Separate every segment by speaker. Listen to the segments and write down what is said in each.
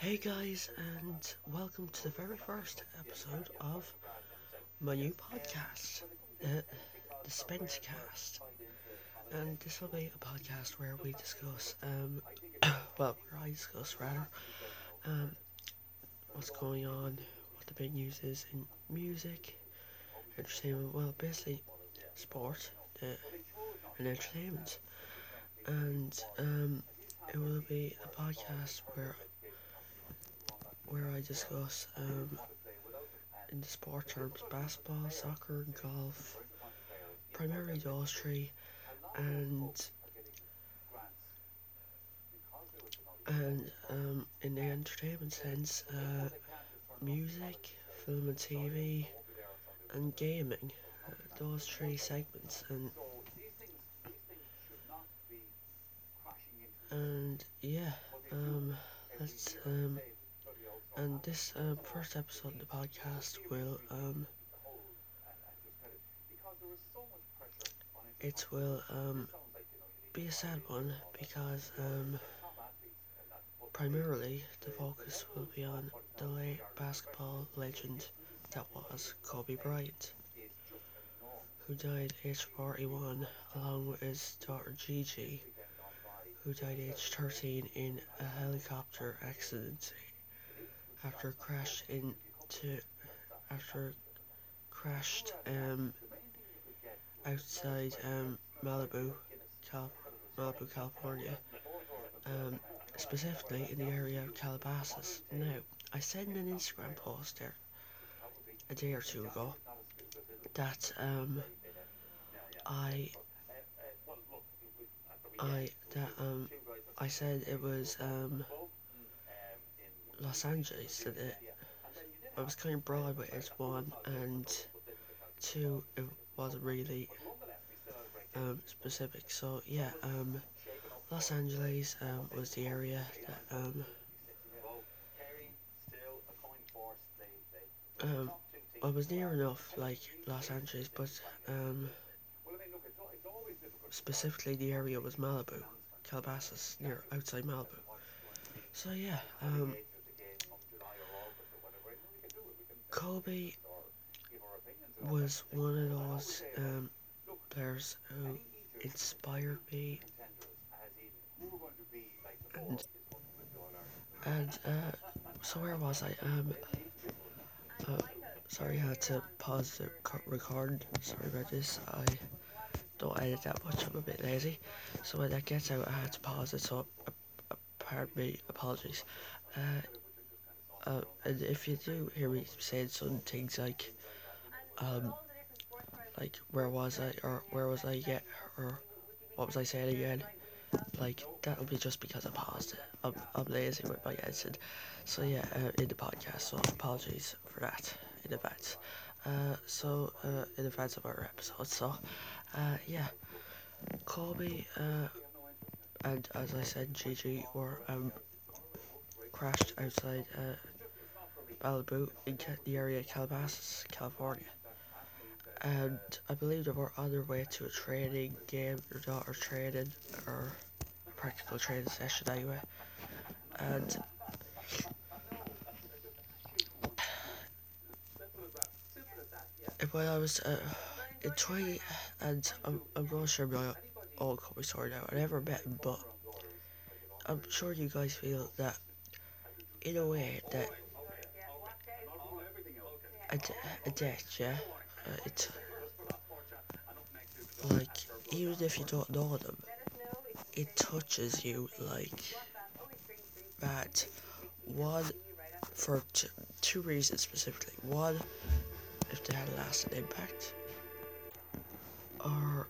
Speaker 1: Hey guys, and welcome to the very first episode of my new podcast, uh, the Sp-Ent Cast. And this will be a podcast where we discuss, um, well, where I discuss rather, um, what's going on, what the big news is in music, entertainment, well, basically sport uh, and entertainment. And um, it will be a podcast where where I discuss um, in the sport terms basketball, soccer, golf, primarily those three, and and um, in the entertainment sense, uh, music, film and TV, and gaming. Uh, those three segments, and and yeah, um, let's um, and this uh, first episode of the podcast will um, it will um, be a sad one because um, primarily the focus will be on the late basketball legend that was Kobe Bryant, who died age 41 along with his daughter Gigi, who died age 13 in a helicopter accident after crashed into after crashed um, outside um, Malibu, Cal- Malibu, California, um, specifically in the area of Calabasas. Now, I said in an Instagram post there a day or two ago that um, I I that um I said it was um Los Angeles did it? I was kind of broad with it one and two it wasn't really um, specific. So yeah um, Los Angeles um, was the area that um, um, I was near enough like Los Angeles but um, specifically the area was Malibu Calabasas near outside Malibu. So yeah um, Kobe was one of those um, players who inspired me. And and uh, so where was I? Um uh, sorry I had to pause the record. Sorry about this. I don't edit that much. I'm a bit lazy. So when that gets out I had to pause it. So uh, pardon me apologies. Uh, uh, and if you do hear me saying some things like, um, like where was I or where was I yet or what was I saying again, like that'll be just because I paused it. I'm, I'm lazy with my editing, so yeah, uh, in the podcast. So apologies for that in advance. Uh, so uh, in advance of our episode. So, uh, yeah, Kobe uh, and as I said, Gigi were um crashed outside uh, Malibu in the area of Calabasas, California. And I believe they were on their way to a training game, their daughter's training, or practical training session anyway. And when I was uh, in 20, and I'm, I'm not sure my old Kobe story now, I never met him, but I'm sure you guys feel that in a way that a, a debt, yeah, uh, it's like even if you don't know them, it touches you like that. One for two reasons specifically. One, if they had a lasting impact, or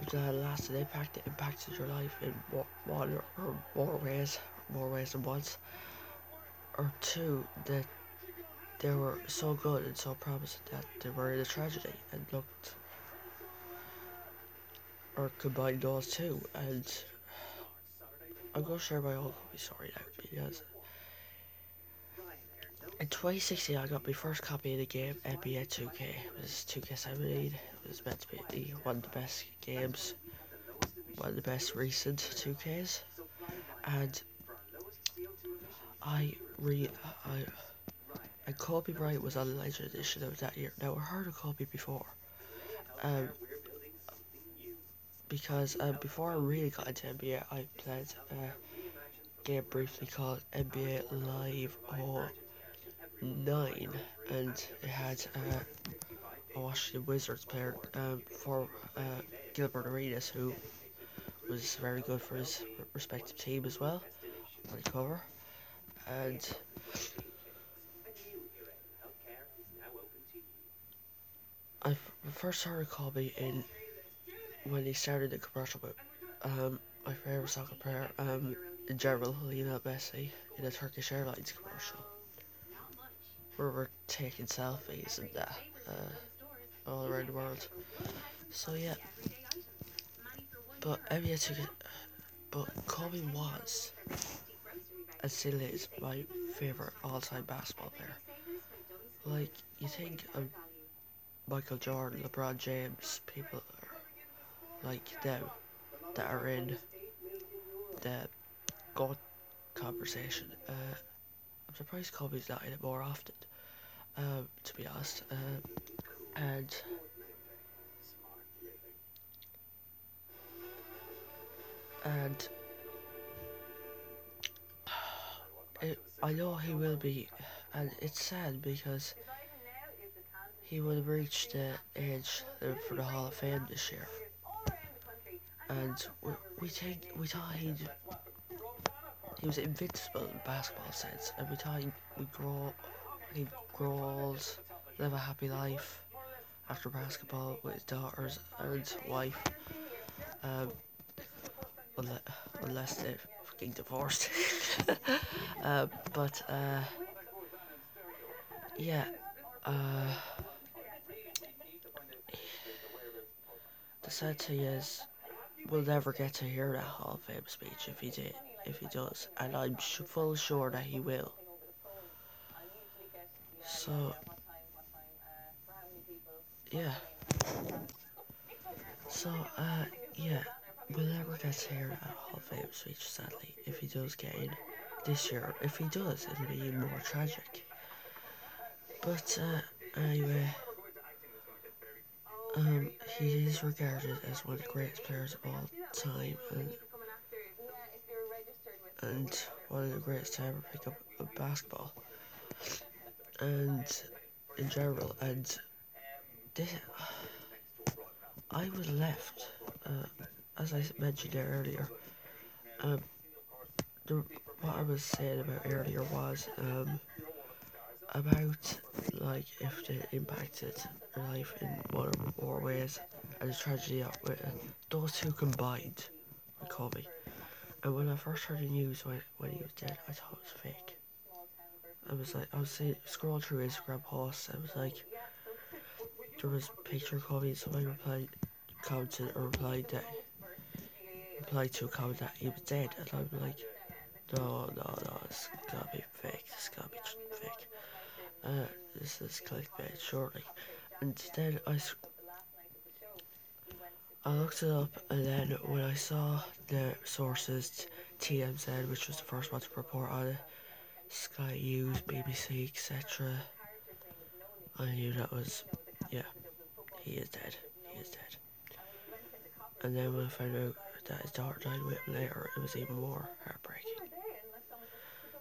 Speaker 1: if they had a lasting impact, it impacted your life in one or more ways, more ways than once. Or two, that they were so good and so promising that they were in a tragedy and looked or combined those two and I'm gonna share my own story now because in 2016 I got my first copy of the game NBA 2K. It was 2K17. It was meant to be one of the best games, one of the best recent 2Ks. And I re I and Bryant was on the Legend Edition of that year. Now I heard of Kobe before, um, because um, before I really got into NBA, I played a game briefly called NBA Live or 09, and it had uh, a Washington Wizards player um, for uh, Gilbert Arenas, who was very good for his respective team as well on the cover, and I first heard Kobe in when he started the commercial, but um, my favorite soccer player um, general, Lionel Messi, in a Turkish Airlines commercial, where we're taking selfies and that uh, all around the world. So yeah, but NBA took but Kobe was and still is my favorite all-time basketball player. Like you think of Michael Jordan, LeBron James, people like them that are in the God conversation. Uh, I'm surprised Kobe's not in it more often, um, to be honest. Uh, and and it, I know he will be, and it's sad because he would have reached the age for the Hall of Fame this year. And we, we think we thought he'd he was invincible in basketball sense, and we thought he'd, he'd grow he'd grow old, live a happy life after basketball with his daughters and wife. Um, unless, unless they're fucking divorced. uh, but uh, yeah. Uh, sad thing is, we'll never get to hear that Hall of Fame speech if he did, if he does, and I'm full sure that he will. So, yeah. So, uh, yeah, we'll never get to hear that Hall of Fame speech, sadly, if he does get in this year. If he does, it'll be even more tragic. But, uh, anyway. Um, he is regarded as one of the greatest players of all time and, and one of the greatest to ever pick up a basketball. And in general, and this, I was left, uh, as I mentioned earlier, um, the, what I was saying about earlier was, um, about like if they impacted life in one or more ways and the tragedy of it, those two combined with Kobe. And when I first heard the news when, when he was dead, I thought it was fake. I was like, I was saying, scrolling through Instagram posts, I was like, there was a picture of Kobe, and somebody replied, commented or replied that, replied to a comment that he was dead, and I'm like, no, no, no, it's gotta be fake, it's gotta be fake. Uh, this is clickbait. And then I, I looked it up, and then when I saw the sources, TMZ, which was the first one to report on it, Sky News, BBC, etc., I knew that was, yeah, he is dead. He is dead. And then when I found out that his daughter died with him later, it was even more heartbreaking.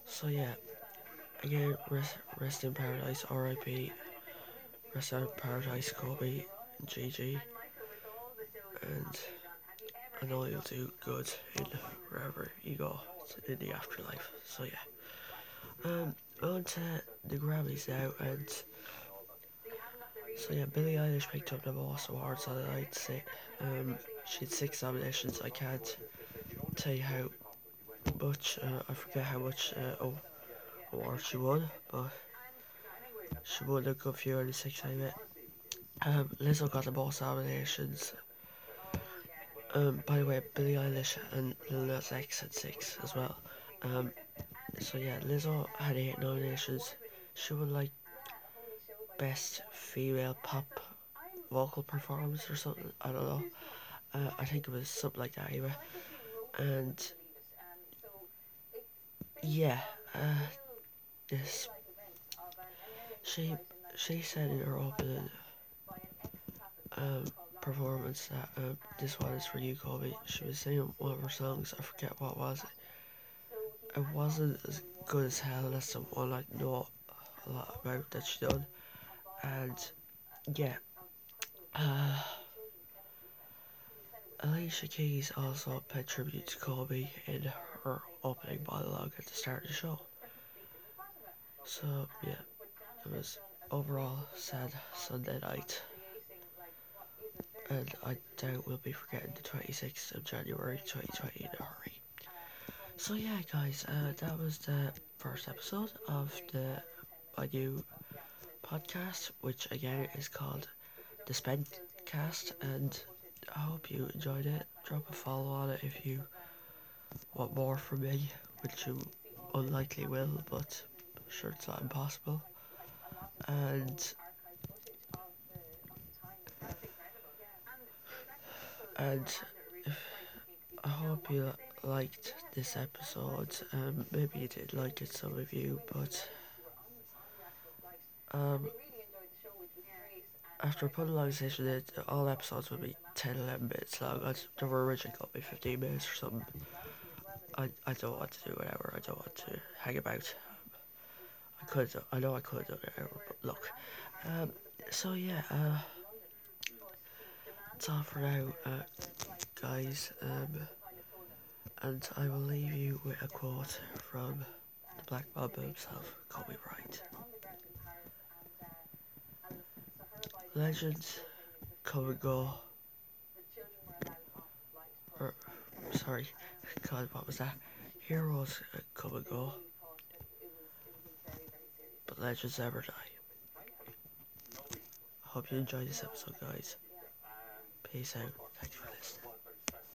Speaker 1: So yeah. Again, rest, rest in paradise, R.I.P. Rest in paradise, Kobe Gigi. And I know you'll do good in wherever you go in the afterlife. So yeah. Um, on to the Grammys now, and so yeah, Billie Eilish picked up the most awards on the night. Say, um, she had six nominations. I can't tell you how much. Uh, I forget how much. Uh, oh or she won, but she won a good few out of six anyway. Um, Lizzo got the most nominations. Um, by the way, Billie Eilish and Lil Nas X had six as well. Um, so yeah, Lizzo had eight nominations. She won like best female pop vocal performance or something. I don't know. Uh, I think it was something like that anyway. And yeah, uh, this she she said in her opening um, performance that um, this one is for you, Kobe. She was singing one of her songs. I forget what was it. It wasn't as good as hell. That's the one I know a lot about that she done. And yeah, uh, Alicia Keys also paid tribute to Kobe in her opening monologue at the start of the show. So yeah, it was overall sad Sunday night. And I doubt we'll be forgetting the 26th of January 2020 in a hurry. So yeah guys, uh, that was the first episode of the my new podcast, which again is called the Sp-Ent Cast, and I hope you enjoyed it. Drop a follow on it if you want more from me, which you unlikely will, but sure it's not impossible. And and if, I hope you liked this episode. Um, maybe you did like it, some of you, but um, after session in, all episodes would be 10 11 minutes long. I, they were originally going to be 15 minutes or something. I, I don't want to do whatever. I don't want to hang about. I could, I know I could but look. Um, so yeah, uh, that's all for now, uh, guys. Um, and I will leave you with a quote from the Black Mamba himself, Bryant. Legends come and go. Or, sorry, God, what was that? Heroes come and go. Legends never die. I hope you enjoyed this episode, guys. Peace out.